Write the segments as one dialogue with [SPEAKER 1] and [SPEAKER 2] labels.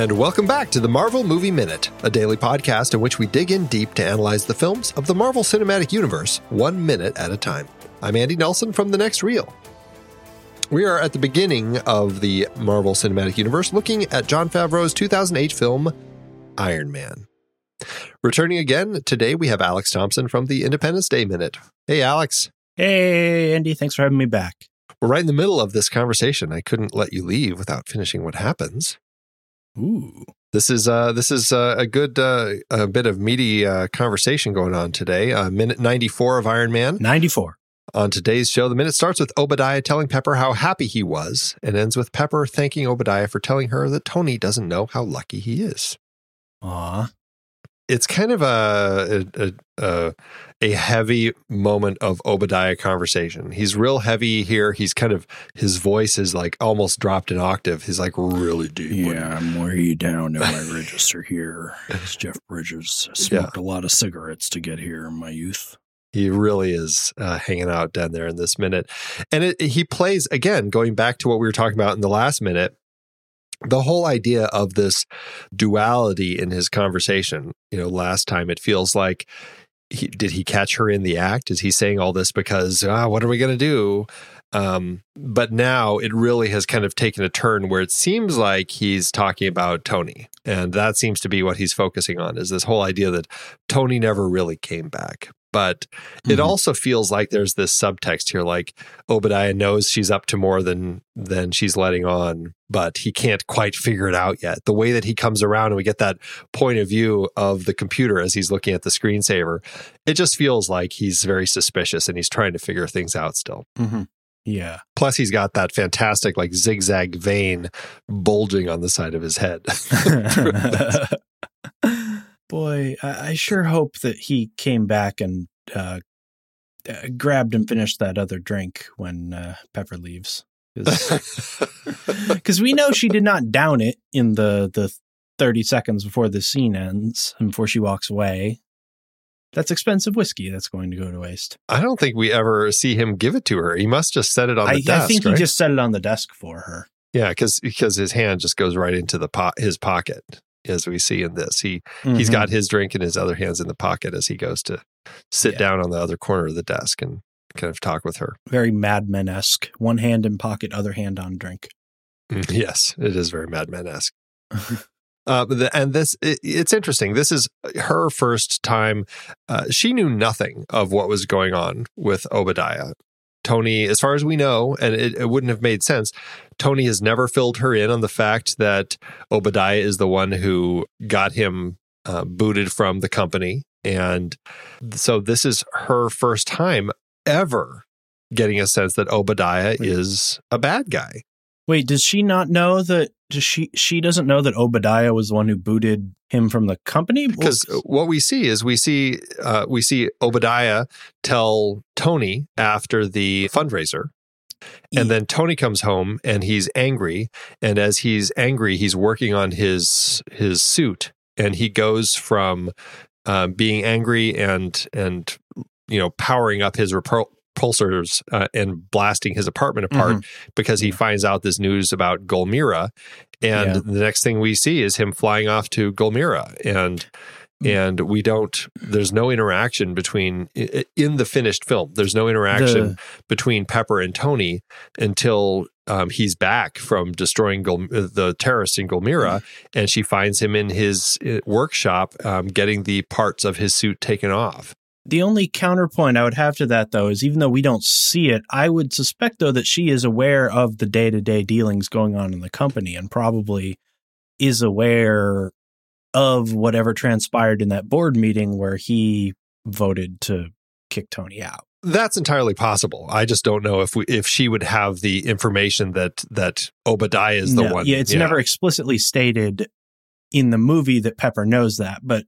[SPEAKER 1] And welcome back to the Marvel Movie Minute, a daily podcast in which we dig in deep to analyze the films of the Marvel Cinematic Universe, one minute at a time. I'm Andy Nelson from The Next Reel. We are at the beginning of the Marvel Cinematic Universe looking at Jon Favreau's 2008 film, Iron Man. Returning again, today we have Alex Thompson from the Independence Day Minute. Hey, Alex.
[SPEAKER 2] Hey, Andy. Thanks for having me back.
[SPEAKER 1] We're right in the middle of this conversation. I couldn't let you leave without finishing what happens.
[SPEAKER 2] Ooh.
[SPEAKER 1] This is uh, this is uh, a good uh, a bit of meaty uh, conversation going on today. Uh, minute ninety four of Iron Man.
[SPEAKER 2] 94.
[SPEAKER 1] On today's show, the minute starts with Obadiah telling Pepper how happy he was, and ends with Pepper thanking Obadiah for telling her that Tony doesn't know how lucky he is.
[SPEAKER 2] Aw.
[SPEAKER 1] It's kind of a a, a a heavy moment of Obadiah conversation. He's real heavy here. He's kind of his voice is like almost dropped an octave. He's like really deep.
[SPEAKER 2] Yeah, I'm way down in my register here. It's Jeff Bridges. I smoked a lot of cigarettes to get here in my youth.
[SPEAKER 1] He really is uh, hanging out down there in this minute. And it, he plays, again, going back to what we were talking about in the last minute, the whole idea of this duality in his conversation. You know, last time it feels like, he, did he catch her in the act? Is he saying all this because, ah, what are we going to do? Um, but now it really has kind of taken a turn where it seems like he's talking about Tony. And that seems to be what he's focusing on is this whole idea that Tony never really came back but it
[SPEAKER 2] Mhm.
[SPEAKER 1] also feels like there's this subtext here like obadiah knows she's up to more than than she's letting on but he can't quite figure it out yet the way that he comes around and we get that point of view of the computer as he's looking at the screensaver it just feels like he's very suspicious and he's trying to figure things out still
[SPEAKER 2] Mm-hmm. Yeah.
[SPEAKER 1] plus he's got that fantastic like zigzag vein bulging on the side of his head
[SPEAKER 2] Boy, I, I sure hope that he came back and uh, uh, grabbed and finished that other drink when uh, Pepper leaves. Because we know she did not down it in the, the 30 seconds before the scene ends and before she walks away. That's expensive whiskey that's going to go to waste.
[SPEAKER 1] i don't think we ever see him give it to her he must just set it on the
[SPEAKER 2] I,
[SPEAKER 1] desk
[SPEAKER 2] I think
[SPEAKER 1] right?
[SPEAKER 2] he just set it on the desk for her.
[SPEAKER 1] Yeah, because because his hand just goes right into the po- his pocket, as we see in this. He he's
[SPEAKER 2] Mhm.
[SPEAKER 1] got his drink and his other hands in the pocket as he goes to sit
[SPEAKER 2] Yeah.
[SPEAKER 1] down on the other corner of the desk and kind of talk with her.
[SPEAKER 2] very Mad Men esque. One hand in pocket, other hand on drink.
[SPEAKER 1] Yes, it is very Mad Men esque. Uh, and this, it, it's interesting. This is her first time. Uh, she knew nothing of what was going on with Obadiah. Tony, as far as we know, and it, it wouldn't have made sense, Tony has never filled her in on the fact that Obadiah is the one who got him uh, booted from the company. And so this is her first time ever getting a sense that Obadiah
[SPEAKER 2] Wait.
[SPEAKER 1] is a bad guy.
[SPEAKER 2] Wait, does she not know that? Does she? She doesn't know that Obadiah was the one who booted him from the company.
[SPEAKER 1] because
[SPEAKER 2] Well,
[SPEAKER 1] what we see is we see uh, we see Obadiah tell Tony after the fundraiser, and then Tony comes home and he's angry, and as he's angry, he's working on his his suit, and he goes from uh, being angry and and you know powering up his repul- repulsors uh, and blasting his apartment apart
[SPEAKER 2] Mhm.
[SPEAKER 1] because he
[SPEAKER 2] Yeah.
[SPEAKER 1] finds out this news about Gulmira. And
[SPEAKER 2] Yeah.
[SPEAKER 1] the next thing we see is him flying off to Gulmira. And
[SPEAKER 2] Mm.
[SPEAKER 1] and we don't there's no interaction between in the finished film there's no interaction
[SPEAKER 2] The-
[SPEAKER 1] between pepper and tony until um, he's back from destroying Gol- uh, the terrorists in gulmira and she finds him in his uh, workshop um, getting the parts of his suit taken off
[SPEAKER 2] the only counterpoint I would have to that, though, is even though we don't see it, I would suspect though that she is aware of the day to day dealings going on in the company, and probably is aware of whatever transpired in that board meeting where he voted to kick Tony out.
[SPEAKER 1] That's entirely possible. I just don't know if we if she would have the information that that Obadiah is the
[SPEAKER 2] No,
[SPEAKER 1] one.
[SPEAKER 2] Yeah, it's never explicitly stated in the movie that Pepper knows that, but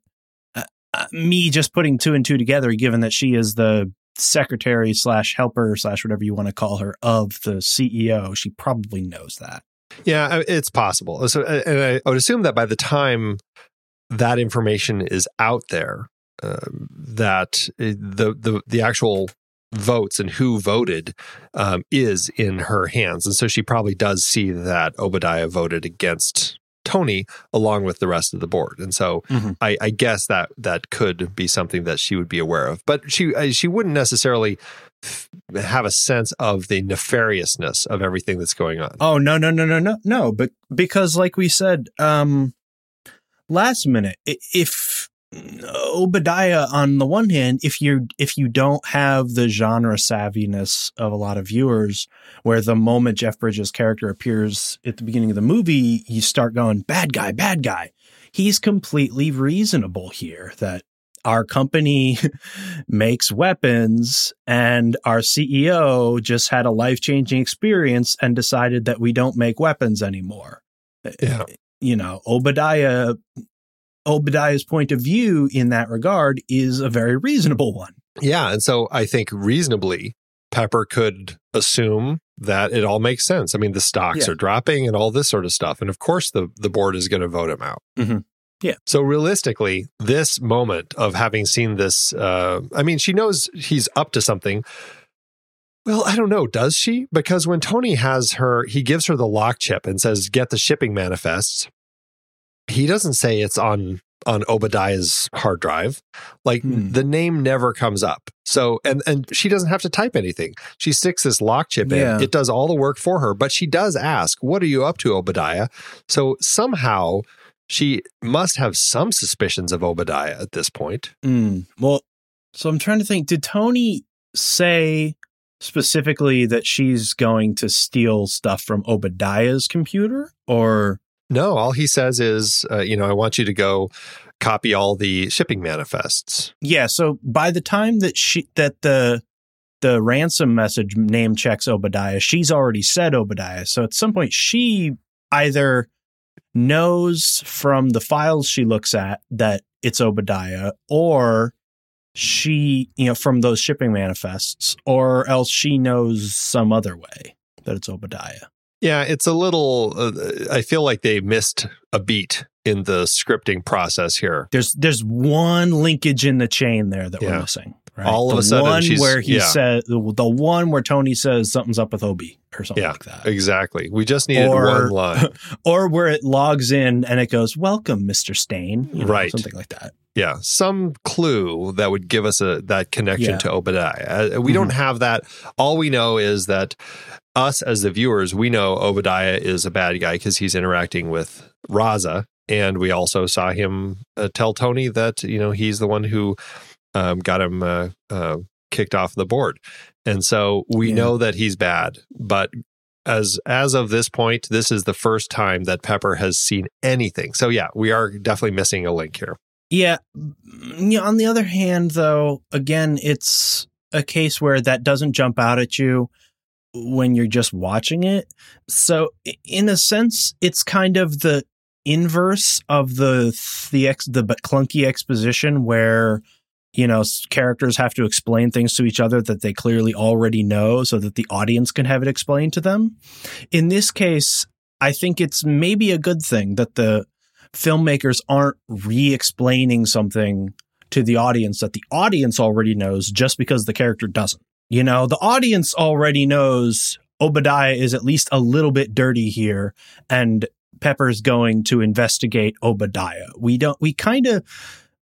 [SPEAKER 2] me just putting two and two together, given that she is the secretary slash helper slash whatever you want to call her of the CEO, she probably knows that.
[SPEAKER 1] Yeah, it's possible. So, uh, and I, I would assume that by the time that information is out there, um, that uh, the the the actual votes and who voted um, is in her hands, and so she probably does see that Obadiah voted against Tony along with the rest of the board. And so
[SPEAKER 2] Mhm.
[SPEAKER 1] I, I guess that that could be something that she would be aware of, but she uh, she wouldn't necessarily f- have a sense of the nefariousness of everything that's going on.
[SPEAKER 2] Oh no no no no no no! But because, like we said, um, last minute, if Obadiah, on the one hand, if you if you don't have the genre savviness of a lot of viewers, where the moment Jeff Bridges' character appears at the beginning of the movie, you start going bad guy, bad guy. He's completely reasonable here. That our company makes weapons and our CEO just had a life changing experience and decided that we don't make weapons anymore.
[SPEAKER 1] Yeah.
[SPEAKER 2] You know, Obadiah, Obadiah's point of view in that regard is a very reasonable one.
[SPEAKER 1] Yeah, and so I think reasonably Pepper could assume that it all makes sense. I mean, the stocks
[SPEAKER 2] Yeah.
[SPEAKER 1] are dropping and all this sort of stuff, and of course the the board is going to vote him out.
[SPEAKER 2] Mhm. Yeah.
[SPEAKER 1] So realistically, this moment of having seen this, uh, I mean, she knows he's up to something. Well, I don't know. Does she? Because when Tony has her, he gives her the lock chip and says, "Get the shipping manifests." He doesn't say it's on on Obadiah's hard drive. Like
[SPEAKER 2] Hmm.
[SPEAKER 1] the name never comes up. So and and she doesn't have to type anything. She sticks this lock chip
[SPEAKER 2] Yeah.
[SPEAKER 1] in. It does all the work for her, but she does ask, "What are you up to, Obadiah?" So somehow she must have some suspicions of Obadiah at this point.
[SPEAKER 2] Mm. Well, so I'm trying to think. Did Tony say specifically that she's going to steal stuff from Obadiah's computer, or
[SPEAKER 1] No, all he says is, uh, you know, I want you to go copy all the shipping manifests.
[SPEAKER 2] yeah? So by the time that she that the the ransom message name checks Obadiah, she's already said Obadiah. So at some point, she either knows from the files she looks at that it's Obadiah, or she, you know, from those shipping manifests, or else she knows some other way that it's Obadiah.
[SPEAKER 1] Yeah, it's a little. Uh, I feel like they missed a beat in the scripting process here.
[SPEAKER 2] There's there's one linkage in the chain there that
[SPEAKER 1] Yeah.
[SPEAKER 2] we're missing. Right?
[SPEAKER 1] All of
[SPEAKER 2] the
[SPEAKER 1] a sudden
[SPEAKER 2] one where he
[SPEAKER 1] yeah.
[SPEAKER 2] said the, one where Tony says something's up with Obi or something
[SPEAKER 1] Yeah,
[SPEAKER 2] like that.
[SPEAKER 1] Exactly. We just needed
[SPEAKER 2] Or-
[SPEAKER 1] one line.
[SPEAKER 2] or where it logs in and it goes, "Welcome, Mister Stane," you know,
[SPEAKER 1] Right.
[SPEAKER 2] Something like that.
[SPEAKER 1] Yeah, some clue that would give us a that connection
[SPEAKER 2] Yeah.
[SPEAKER 1] to Obadiah. Uh, we don't have that. All we know is that us as the viewers, we know Obadiah is a bad guy because he's interacting with Raza, and we also saw him uh, tell Tony that you know he's the one who um, got him uh, uh, kicked off the board, and so we
[SPEAKER 2] Yeah.
[SPEAKER 1] know that he's bad. But as as of this point, this is the first time that Pepper has seen anything. So yeah, we are definitely missing a link here.
[SPEAKER 2] Yeah. Mm, yeah. On the other hand, though, again, it's a case where that doesn't jump out at you when you're just watching it. So, in a sense, it's kind of the inverse of the the ex, the clunky exposition where you know characters have to explain things to each other that they clearly already know so that the audience can have it explained to them. In this case, I think it's maybe a good thing that the filmmakers aren't re-explaining something to the audience that the audience already knows just because the character doesn't. You know, the audience already knows Obadiah is at least a little bit dirty here and Pepper's going to investigate Obadiah. We don't we kind of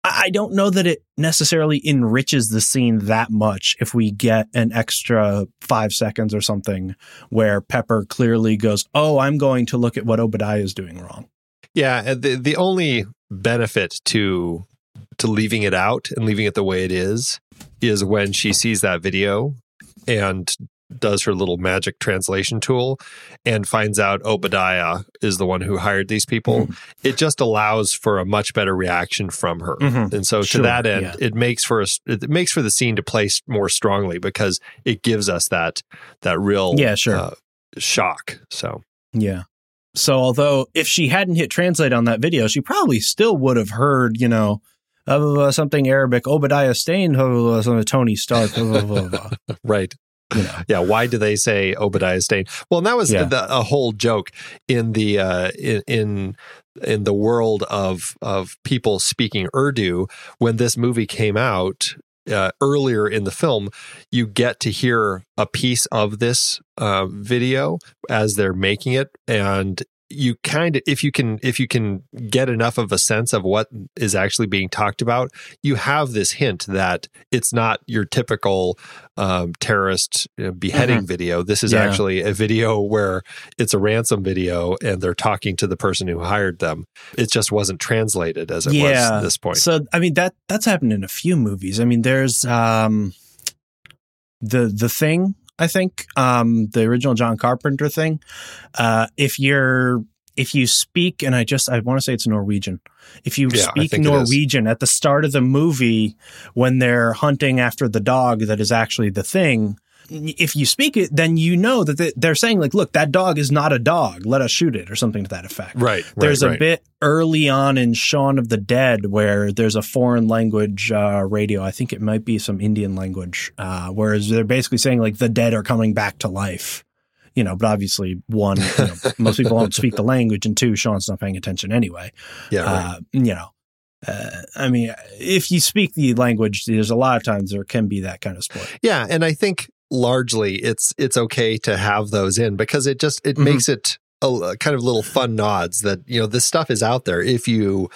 [SPEAKER 2] I don't know that it necessarily enriches the scene that much if we get an extra five seconds or something where Pepper clearly goes, Oh, I'm going to look at what Obadiah is doing wrong.
[SPEAKER 1] Yeah, the the only benefit to to leaving it out and leaving it the way it is is when she sees that video and does her little magic translation tool and finds out Obadiah is the one who hired these people. It just allows for a much better reaction from her.
[SPEAKER 2] Mhm.
[SPEAKER 1] And so
[SPEAKER 2] Sure,
[SPEAKER 1] to that end,
[SPEAKER 2] yeah.
[SPEAKER 1] it makes for a, it makes for the scene to play more strongly because it gives us that that real
[SPEAKER 2] Yeah, sure.
[SPEAKER 1] uh, shock. So
[SPEAKER 2] Yeah. So although if she hadn't hit translate on that video, she probably still would have heard, you know, uh, something Arabic, Obadiah Stane, uh, something Tony Stark, uh, uh, uh, uh,
[SPEAKER 1] right.
[SPEAKER 2] You know.
[SPEAKER 1] Yeah, why do they say Obadiah Stane? Well, and that was
[SPEAKER 2] Yeah.
[SPEAKER 1] the, a whole joke in the uh, in, in in the world of of people speaking Urdu when this movie came out. Uh, earlier in the film, you get to hear a piece of this uh, video as they're making it, and you kind of if you can if you can get enough of a sense of what is actually being talked about you have this hint that it's not your typical um, terrorist beheading mm-hmm. video this is yeah. actually a video where it's a ransom video and they're talking to the person who hired them it just wasn't translated as it yeah. was at this point
[SPEAKER 2] so i mean that that's happened in a few movies i mean there's um the the thing I think, um, the original John Carpenter thing. Uh, if you're if you speak, and I just I want to say it's Norwegian. If you yeah, speak Norwegian at the start of the movie when they're hunting after the dog that is actually the thing, if you speak it, then you know that they're saying like, "Look, that dog is not a dog. Let us shoot it," or something to that effect.
[SPEAKER 1] Right.
[SPEAKER 2] There's
[SPEAKER 1] right,
[SPEAKER 2] a
[SPEAKER 1] right.
[SPEAKER 2] bit early on in Shaun of the Dead where there's a foreign language uh, radio. I think it might be some Indian language, uh, whereas they're basically saying like the dead are coming back to life. You know, but obviously, one, you know, most people don't speak the language, and two, Shaun's not paying attention anyway.
[SPEAKER 1] Yeah. Right.
[SPEAKER 2] Uh, you know, uh, I mean, if you speak the language, there's a lot of times there can be that kind of split.
[SPEAKER 1] Yeah, and I think largely it's it's okay to have those in because it just it mm-hmm. makes it a, a, kind of little fun nods that you know this stuff is out there if you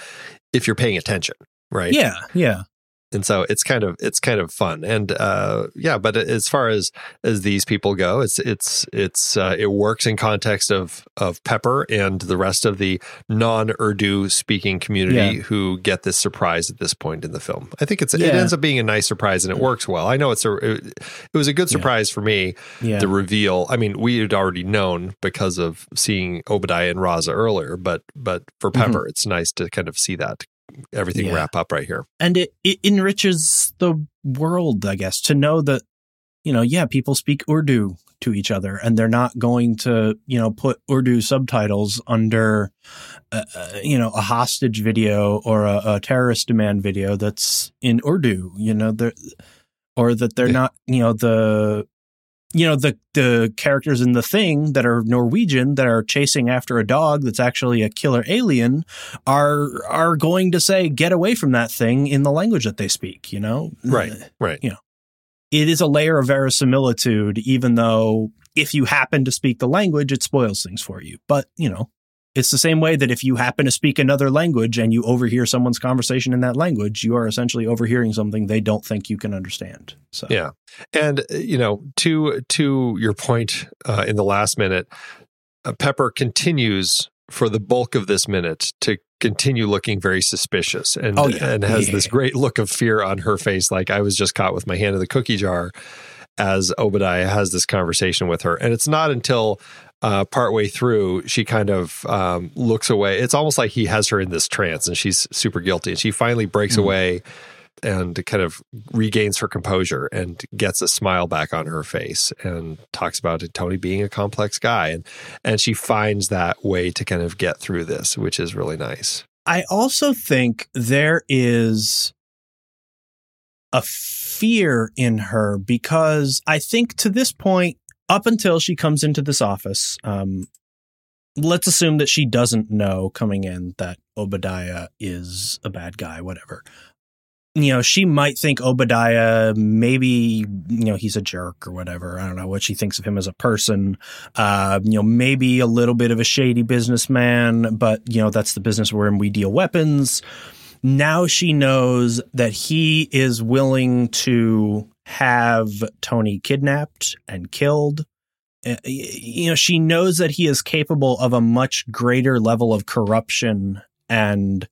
[SPEAKER 1] if you're paying attention right
[SPEAKER 2] yeah yeah
[SPEAKER 1] and so it's kind of it's kind of fun and uh yeah but as far as as these people go it's it's it's uh, it works in context of of pepper and the rest of the non urdu speaking community yeah. who get this surprise at this point in the film i think it's yeah. it ends up being a nice surprise and it works well i know it's a it, it was a good surprise yeah. for me the reveal i mean we had already known because of seeing obadiah and raza earlier but but for mm-hmm. pepper mm-hmm. it's nice to kind of see that everything yeah. wrap up right here.
[SPEAKER 2] And it, it enriches the world, I guess, to know that, you know, yeah, people speak Urdu to each other and they're not going to, you know, put Urdu subtitles under, uh, uh, you know, a hostage video or a, a, terrorist demand video that's in Urdu, you know, or that they're yeah. not, you know, the you know the the characters in the thing that are Norwegian that are chasing after a dog that's actually a killer alien are are going to say get away from that thing in the language that they speak you know?
[SPEAKER 1] Right uh, right.
[SPEAKER 2] you know it is a layer of verisimilitude even though if you happen to speak the language it spoils things for you. But you know it's the same way that if you happen to speak another language and you overhear someone's conversation in that language, you are essentially overhearing something they don't think you can understand. So
[SPEAKER 1] yeah, and uh, you know, to to your point uh, in the last minute, uh, Pepper continues for the bulk of this minute to continue looking very suspicious and
[SPEAKER 2] oh, yeah.
[SPEAKER 1] and has
[SPEAKER 2] yeah.
[SPEAKER 1] this great look of fear on her face, like I was just caught with my hand in the cookie jar as Obadiah has this conversation with her. And it's not until uh, partway through, she kind of um, looks away. It's almost like he has her in this trance and she's super guilty. And she finally breaks mm-hmm. away and kind of regains her composure and gets a smile back on her face and talks about Tony being a complex guy. And, and she finds that way to kind of get through this, which is really nice.
[SPEAKER 2] I also think there is a fear in her because I think to this point, up until she comes into this office, um, let's assume that she doesn't know coming in that Obadiah is a bad guy, whatever. You know, she might think Obadiah, maybe, you know, he's a jerk or whatever. I don't know what she thinks of him as a person. Uh, you know, maybe a little bit of a shady businessman, but, you know, that's the business wherein we deal weapons. Now she knows that he is willing to have Tony kidnapped and killed. Uh, you know, she knows that he is capable of a much greater level of corruption and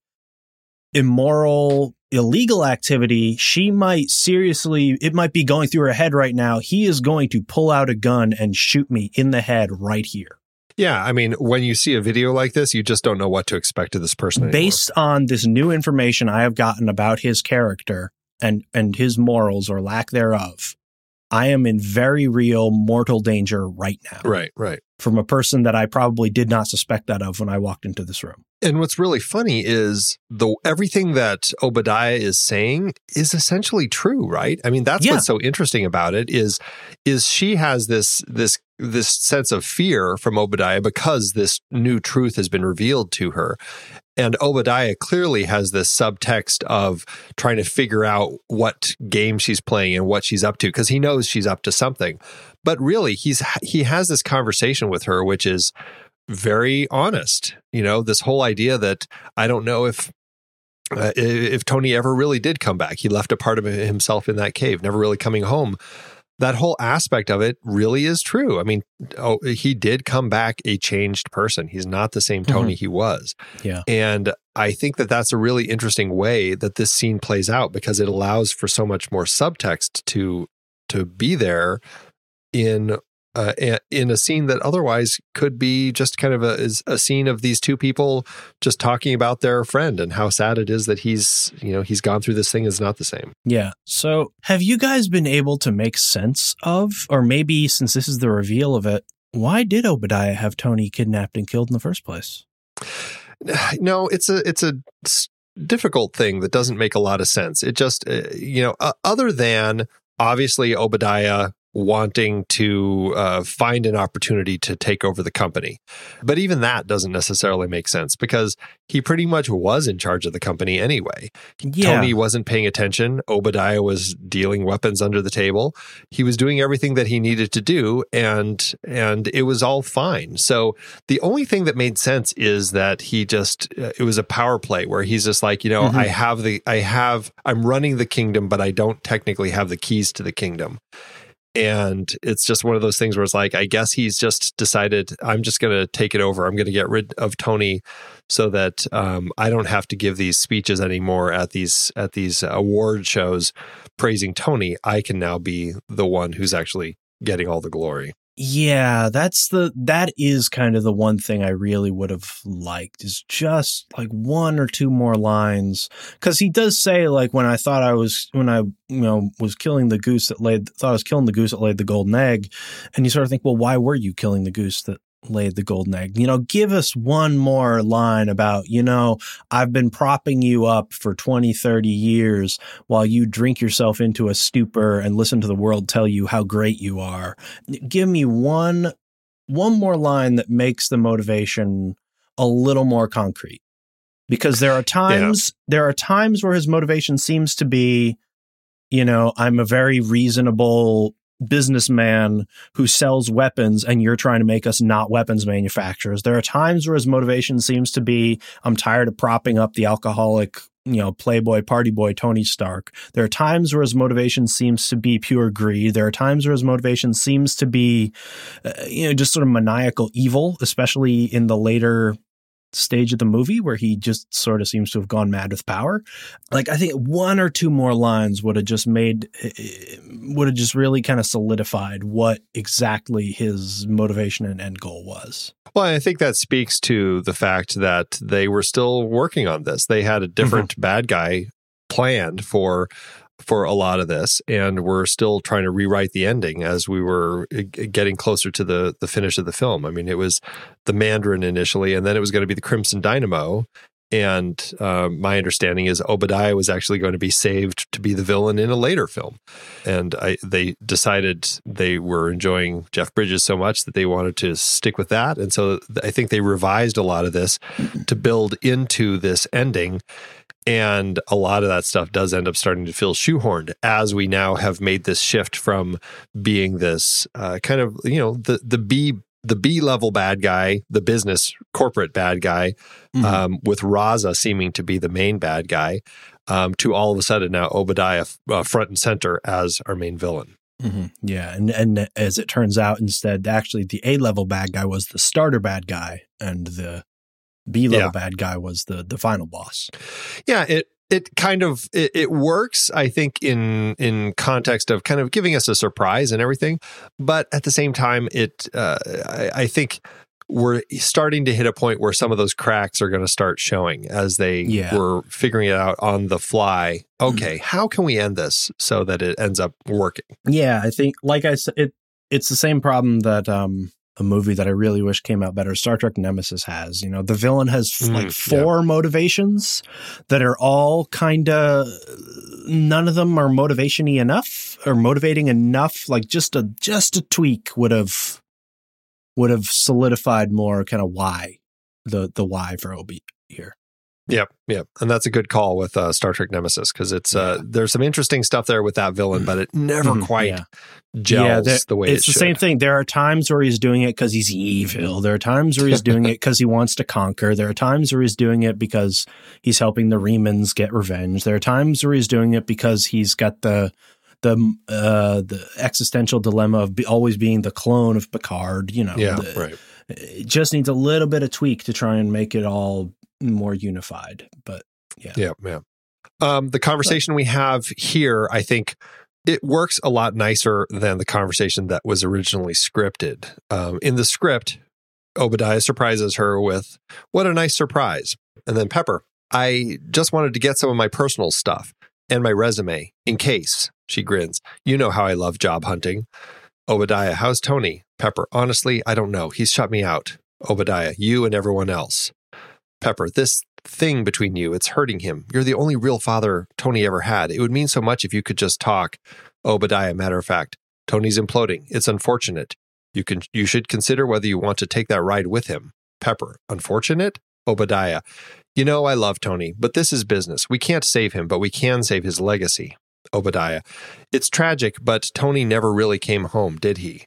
[SPEAKER 2] immoral, illegal activity. She might seriously, it might be going through her head right now. He is going to pull out a gun and shoot me in the head right here.
[SPEAKER 1] Yeah, I mean, when you see a video like this, you just don't know what to expect of this person. Anymore.
[SPEAKER 2] Based on this new information I have gotten about his character, and and his morals or lack thereof, I am in very real mortal danger right now.
[SPEAKER 1] Right, right.
[SPEAKER 2] From a person that I probably did not suspect that of when I walked into this room.
[SPEAKER 1] And what's really funny is the everything that Obadiah is saying is essentially true, right? I mean, that's yeah. what's so interesting about it is is she has this this this sense of fear from Obadiah because this new truth has been revealed to her. And Obadiah clearly has this subtext of trying to figure out what game she's playing and what she's up to because he knows she's up to something. But really, he's he has this conversation with her, which is very honest. You know, this whole idea that I don't know if uh, if Tony ever really did come back. He left a part of himself in that cave, never really coming home. That whole aspect of it really is true. I mean, oh, he did come back a changed person. He's not the same Tony mm-hmm. he was.
[SPEAKER 2] Yeah.
[SPEAKER 1] And I think that that's a really interesting way that this scene plays out because it allows for so much more subtext to to be there in uh, in a scene that otherwise could be just kind of a, a scene of these two people just talking about their friend and how sad it is that he's you know he's gone through this thing is not the same.
[SPEAKER 2] Yeah. So have you guys been able to make sense of or maybe since this is the reveal of it why did obadiah have tony kidnapped and killed in the first place?
[SPEAKER 1] No it's a it's a difficult thing that doesn't make a lot of sense. It just uh, you know uh, other than obviously obadiah wanting to uh, find an opportunity to take over the company. But even that doesn't necessarily make sense because he pretty much was in charge of the company anyway. Yeah. Tony wasn't paying attention. Obadiah was dealing weapons under the table. He was doing everything that he needed to do and and it was all fine. So the only thing that made sense is that he just uh, it was a power play where he's just like, you know, mm-hmm. I have the I have I'm running the kingdom but I don't technically have the keys to the kingdom and it's just one of those things where it's like i guess he's just decided i'm just going to take it over. I'm going to get rid of tony so that um, i don't have to give these speeches anymore at these at these award shows praising tony. I can now be the one who's actually getting all the glory
[SPEAKER 2] yeah, that's the that is kind of the one thing I really would have liked is just like one or two more lines. Cuz he does say like when I thought I was when I you know was killing the goose that laid thought I was killing the goose that laid the golden egg and you sort of think well why were you killing the goose that laid the golden egg. You know, give us one more line about, you know, I've been propping you up for 20, 30 years while you drink yourself into a stupor and listen to the world tell you how great you are. Give me one one more line that makes the motivation a little more concrete. Because there are times yeah. there are times where his motivation seems to be you know, I'm a very reasonable businessman who sells weapons and you're trying to make us not weapons manufacturers. There are times where his motivation seems to be I'm tired of propping up the alcoholic, you know, playboy party boy Tony Stark. There are times where his motivation seems to be pure greed. There are times where his motivation seems to be uh, you know just sort of maniacal evil, especially in the later stage of the movie where he just sort of seems to have gone mad with power. Like I think one or two more lines would have just made would have just really kind of solidified what exactly his motivation and end goal was.
[SPEAKER 1] Well, I think that speaks to the fact that they were still working on this. They had a different mm-hmm. bad guy planned for for a lot of this and we're still trying to rewrite the ending as we were uh, getting closer to the the finish of the film. I mean it was the mandarin initially and then it was going to be the crimson dynamo and uh, my understanding is obadiah was actually going to be saved to be the villain in a later film. And I, they decided they were enjoying jeff bridges so much that they wanted to stick with that and so i think they revised a lot of this to build into this ending and a lot of that stuff does end up starting to feel shoehorned as we now have made this shift from being this uh, kind of, you know, the, the B the B level bad guy, the business corporate bad guy, mm-hmm. um, with Raza seeming to be the main bad guy, um, to all of a sudden now Obadiah uh, front and center as our main villain.
[SPEAKER 2] Mm-hmm. Yeah, and and as it turns out, instead, actually, the A level bad guy was the starter bad guy, and the B level yeah. bad guy was the the final boss.
[SPEAKER 1] Yeah, it it kind of it, it, works i think in in context of kind of giving us a surprise and everything but at the same time it uh, I, I, think we're starting to hit a point where some of those cracks are going to start showing as they yeah. were figuring it out on the fly okay mm-hmm. how can we end this so that it ends up working
[SPEAKER 2] yeah i think like i said it it's the same problem that um a movie that I really wish came out better. Star Trek Nemesis has, you know, the villain has mm, like four yeah. motivations that are all kind of none of them are motivationy enough or motivating enough. Like just a just a tweak would have would have solidified more kind of why the the why for Obi here.
[SPEAKER 1] Yep, yep, and that's a good call with uh, Star Trek Nemesis because it's uh, there's some interesting stuff there with that villain, but it never
[SPEAKER 2] Mhm,
[SPEAKER 1] quite
[SPEAKER 2] yeah.
[SPEAKER 1] gels
[SPEAKER 2] there-
[SPEAKER 1] the way
[SPEAKER 2] it's
[SPEAKER 1] it
[SPEAKER 2] the
[SPEAKER 1] should.
[SPEAKER 2] same thing. There are times where he's doing it because he's evil. There are times where he's doing it because he wants to conquer. There are times where he's doing it because he's helping the Remans get revenge. There are times where he's doing it because he's got the the uh, the existential dilemma of be, always being the clone of Picard. You know,
[SPEAKER 1] Yeah,
[SPEAKER 2] the-
[SPEAKER 1] right.
[SPEAKER 2] It just needs a little bit of tweak to try and make it all more unified. But
[SPEAKER 1] Yeah, yeah. Um, the conversation we have here, I think it works a lot nicer than the conversation that was originally scripted. Um, in the script, Obadiah surprises her with, What a nice surprise. And then Pepper, I just wanted to get some of my personal stuff and my resume in case. She grins. You know how I love job hunting. Obadiah, how's Tony? Pepper, honestly, I don't know. He's shut me out. Obadiah, you and everyone else. Pepper, this thing between you, it's hurting him. You're the only real father Tony ever had. It would mean so much if you could just talk. Obadiah, matter of fact, Tony's imploding. It's unfortunate. You can you should consider whether you want to take that ride with him. Pepper, unfortunate? Obadiah, you know I love Tony, but this is business. We can't save him, but we can save his legacy. Obadiah, it's tragic, but Tony never really came home, did he?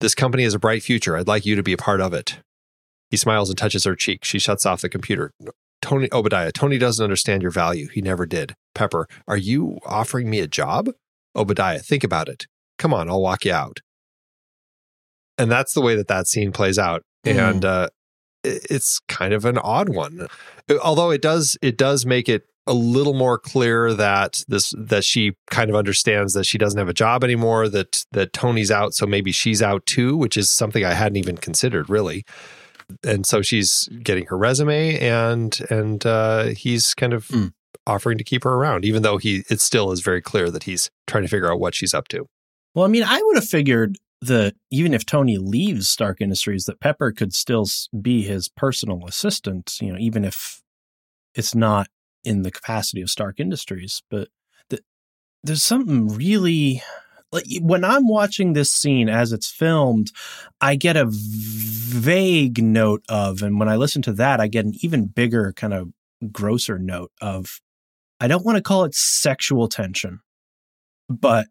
[SPEAKER 1] This company has a bright future. I'd like you to be a part of it. He smiles and touches her cheek. She shuts off the computer. Tony Obadiah, Tony doesn't understand your value. He never did. Pepper, are you offering me a job? Obadiah, think about it. Come on, I'll walk you out. And that's the way that that scene plays out.
[SPEAKER 2] Mhm.
[SPEAKER 1] And uh, it's kind of an odd one, although it does it does make it a little more clear that this that she kind of understands that she doesn't have a job anymore. That that Tony's out, so maybe she's out too, which is something I hadn't even considered really and so she's getting her resume and and uh, he's kind of
[SPEAKER 2] Hmm.
[SPEAKER 1] offering to keep her around even though he it still is very clear that he's trying to figure out what she's up to
[SPEAKER 2] Well, I mean, I would have figured that even if Tony leaves Stark Industries, that Pepper could still be his personal assistant. You know, even if it's not in the capacity of Stark Industries. But the, there's something really like when I'm watching this scene as it's filmed, I get a vague note of, and when I listen to that, I get an even bigger kind of grosser note of. I don't want to call it sexual tension, but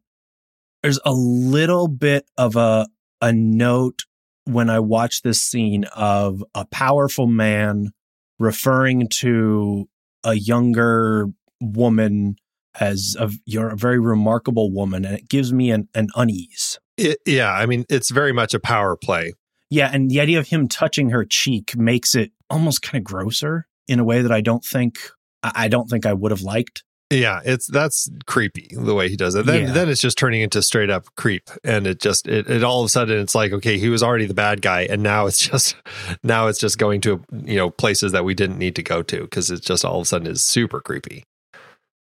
[SPEAKER 2] there's a little bit of a a note when I watch this scene of a powerful man referring to a younger woman as a you're a very remarkable woman and it gives me an, an unease.
[SPEAKER 1] it, yeah i mean it's very much a power play
[SPEAKER 2] Yeah, and the idea of him touching her cheek makes it almost kind of grosser in a way that I don't think I don't think I would have liked.
[SPEAKER 1] yeah it's that's creepy the way he does it then
[SPEAKER 2] Yeah.
[SPEAKER 1] then it's just turning into straight up creep and it just it, it all of a sudden it's like okay he was already the bad guy and now it's just now it's just going to you know places that we didn't need to go to because it's just all of a sudden is super creepy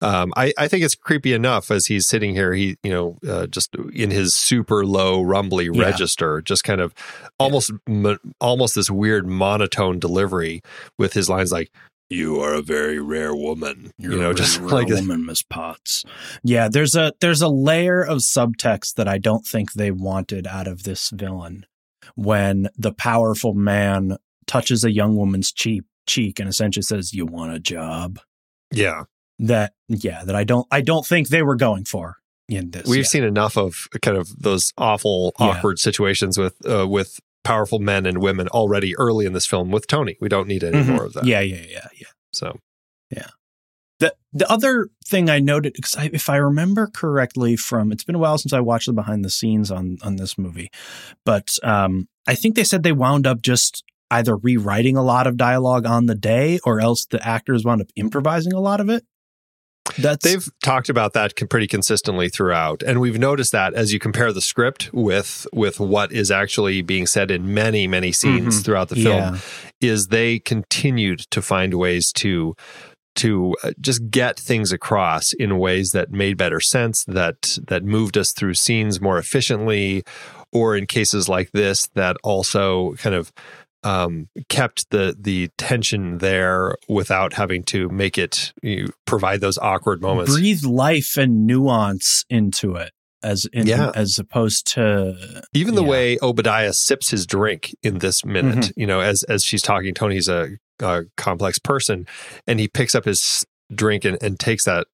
[SPEAKER 1] um, I, I think it's creepy enough as he's sitting here, he, you know, uh, just in his super low rumbly
[SPEAKER 2] Yeah.
[SPEAKER 1] register, just kind of almost, mo- almost this weird monotone delivery with his lines like, you are a very rare woman, you know, just like, a
[SPEAKER 2] woman, Miss Potts. Yeah, there's a there's a layer of subtext that I don't think they wanted out of this villain when the powerful man touches a young woman's cheek cheek and essentially says, "You want a job?"
[SPEAKER 1] yeah,
[SPEAKER 2] That yeah, that I don't I don't think they were going for in this.
[SPEAKER 1] we've
[SPEAKER 2] yeah.
[SPEAKER 1] seen enough of kind of those awful,
[SPEAKER 2] Yeah.
[SPEAKER 1] awkward situations with, uh, with powerful men and women already early in this film with Tony. We don't need any
[SPEAKER 2] Mhm.
[SPEAKER 1] more of that.
[SPEAKER 2] Yeah, yeah, yeah, yeah.
[SPEAKER 1] So, Yeah.
[SPEAKER 2] The the other thing I noted, because I, if I remember correctly, from it's been a while since I watched the behind the scenes on on this movie, but um, I think they said they wound up just either rewriting a lot of dialogue on the day, or else the actors wound up improvising a lot of it. That's
[SPEAKER 1] They've talked about that pretty consistently throughout, and we've noticed that as you compare the script with with what is actually being said in many many scenes
[SPEAKER 2] Mhm.
[SPEAKER 1] throughout the film,
[SPEAKER 2] yeah,
[SPEAKER 1] is they continued to find ways to to uh, just get things across in ways that made better sense that that moved us through scenes more efficiently or in cases like this that also kind of um, kept the the tension there without having to make it you provide those awkward moments
[SPEAKER 2] breathe life and nuance into it, as in,
[SPEAKER 1] Yeah.
[SPEAKER 2] as opposed to
[SPEAKER 1] even the
[SPEAKER 2] yeah.
[SPEAKER 1] way Obadiah sips his drink in this minute,
[SPEAKER 2] Mhm.
[SPEAKER 1] you know, as as she's talking, Tony's a uh, complex person, and he picks up his drink and, and takes that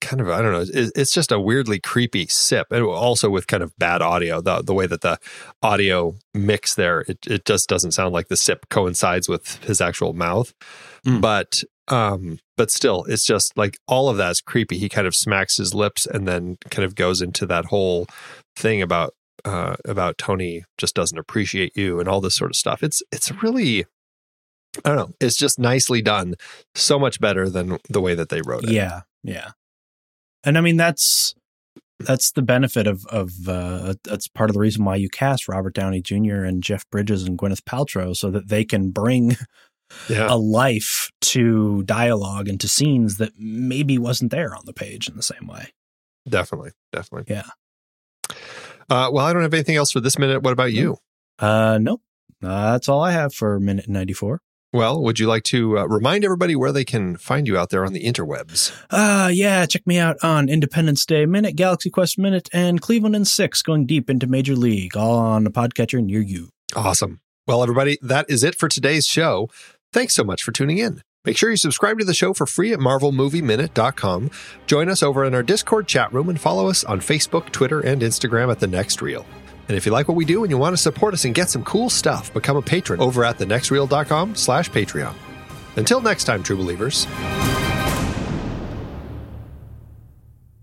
[SPEAKER 1] kind of I don't know. It, it's just a weirdly creepy sip, and also with kind of bad audio. The the way that the audio mix there, it it just doesn't sound like the sip coincides with his actual mouth. Mm. But um, but still, it's just like all of that's creepy. He kind of smacks his lips and then kind of goes into that whole thing about uh, about Tony just doesn't appreciate you and all this sort of stuff. It's it's really I don't know. It's just nicely done. So much better than the way that they wrote it.
[SPEAKER 2] Yeah, yeah. And I mean that's that's the benefit of of uh, that's part of the reason why you cast Robert Downey Jr. and Jeff Bridges and Gwyneth Paltrow so that they can bring yeah. a life to dialogue and to scenes that maybe wasn't there on the page in the same way.
[SPEAKER 1] Definitely, definitely.
[SPEAKER 2] Yeah.
[SPEAKER 1] Uh, well, I don't have anything else for this minute. What about you?
[SPEAKER 2] Uh, nope. Uh, that's all I have for minute 94.
[SPEAKER 1] Well, would you like to uh, remind everybody where they can find you out there on the interwebs?
[SPEAKER 2] Uh, yeah, check me out on Independence Day Minute, Galaxy Quest Minute, and Cleveland and Six going deep into Major League, all on a podcatcher near you.
[SPEAKER 1] Awesome. Well, everybody, that is it for today's show. Thanks so much for tuning in. Make sure you subscribe to the show for free at marvelmovieminute.com. Join us over in our Discord chat room and follow us on Facebook, Twitter, and Instagram at The Next Reel. And if you like what we do and you want to support us and get some cool stuff, become a patron over at thenextreel.com slash Patreon. Until next time, true believers.